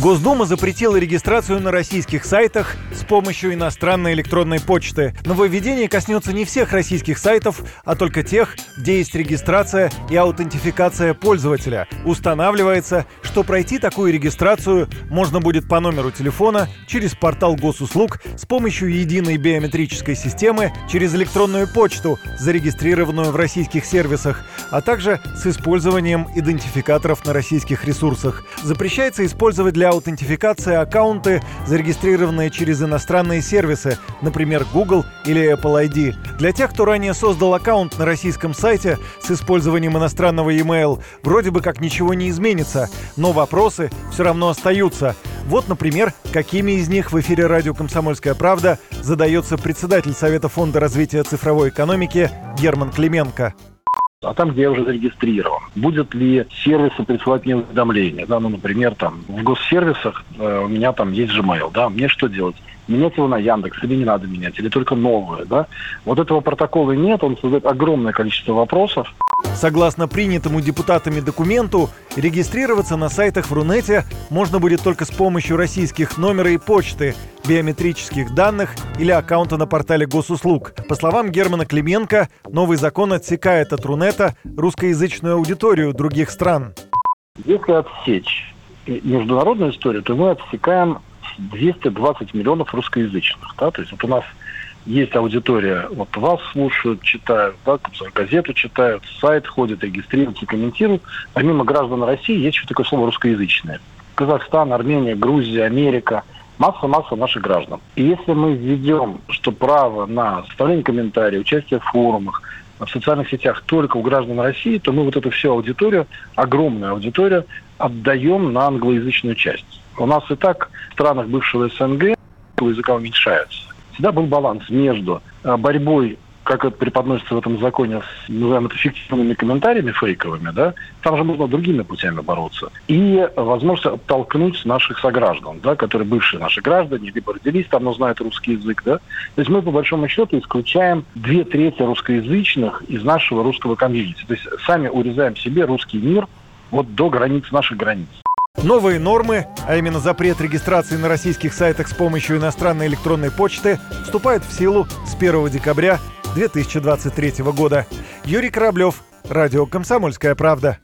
Госдума запретила регистрацию на российских сайтах с помощью иностранной электронной почты. Нововведение коснется не всех российских сайтов, а только тех, где есть регистрация и аутентификация пользователя. Устанавливается, что пройти такую регистрацию можно будет по номеру телефона, через портал госуслуг, с помощью единой биометрической системы, через электронную почту, зарегистрированную в российских сервисах, а также с использованием идентификаторов на российских ресурсах. Запрещается использовать для аутентификации аккаунты, зарегистрированные через иностранные сервисы, например, Google или Apple ID. Для тех, кто ранее создал аккаунт на российском сайте с использованием иностранного e-mail, вроде бы как ничего не изменится, но вопросы все равно остаются. Вот, например, какими из них в эфире радио «Комсомольская правда» задается председатель Совета фонда развития цифровой экономики Герман Клименко а там, где я уже зарегистрирован. Будет ли сервисы присылать мне уведомления? Да, ну, например, там в госсервисах э, у меня там есть Gmail, да, мне что делать? Менять его на Яндекс или не надо менять, или только новое, да? Вот этого протокола нет, он создает огромное количество вопросов. Согласно принятому депутатами документу, регистрироваться на сайтах в Рунете можно будет только с помощью российских номера и почты, биометрических данных или аккаунта на портале госуслуг. По словам Германа Клименко, новый закон отсекает от Рунета русскоязычную аудиторию других стран. Если отсечь международную историю, то мы отсекаем 220 миллионов русскоязычных. Да? То есть вот у нас есть аудитория, вот вас слушают, читают, да, газету читают, сайт ходят, регистрируются, комментируют. Помимо граждан России есть еще такое слово русскоязычное. Казахстан, Армения, Грузия, Америка – масса-масса наших граждан. И если мы введем, что право на составление комментариев, участие в форумах, в социальных сетях только у граждан России, то мы вот эту всю аудиторию, огромную аудиторию, отдаем на англоязычную часть. У нас и так в странах бывшего СНГ языка уменьшаются. Всегда был баланс между э, борьбой как это преподносится в этом законе, с, назовем это фиктивными комментариями фейковыми, да, там же можно другими путями бороться. И возможность оттолкнуть наших сограждан, да, которые бывшие наши граждане, либо родились там, но знают русский язык, да. То есть мы, по большому счету, исключаем две трети русскоязычных из нашего русского комьюнити. То есть сами урезаем себе русский мир вот до границ наших границ. Новые нормы, а именно запрет регистрации на российских сайтах с помощью иностранной электронной почты, вступают в силу с 1 декабря 2023 года. Юрий Кораблев, Радио «Комсомольская правда».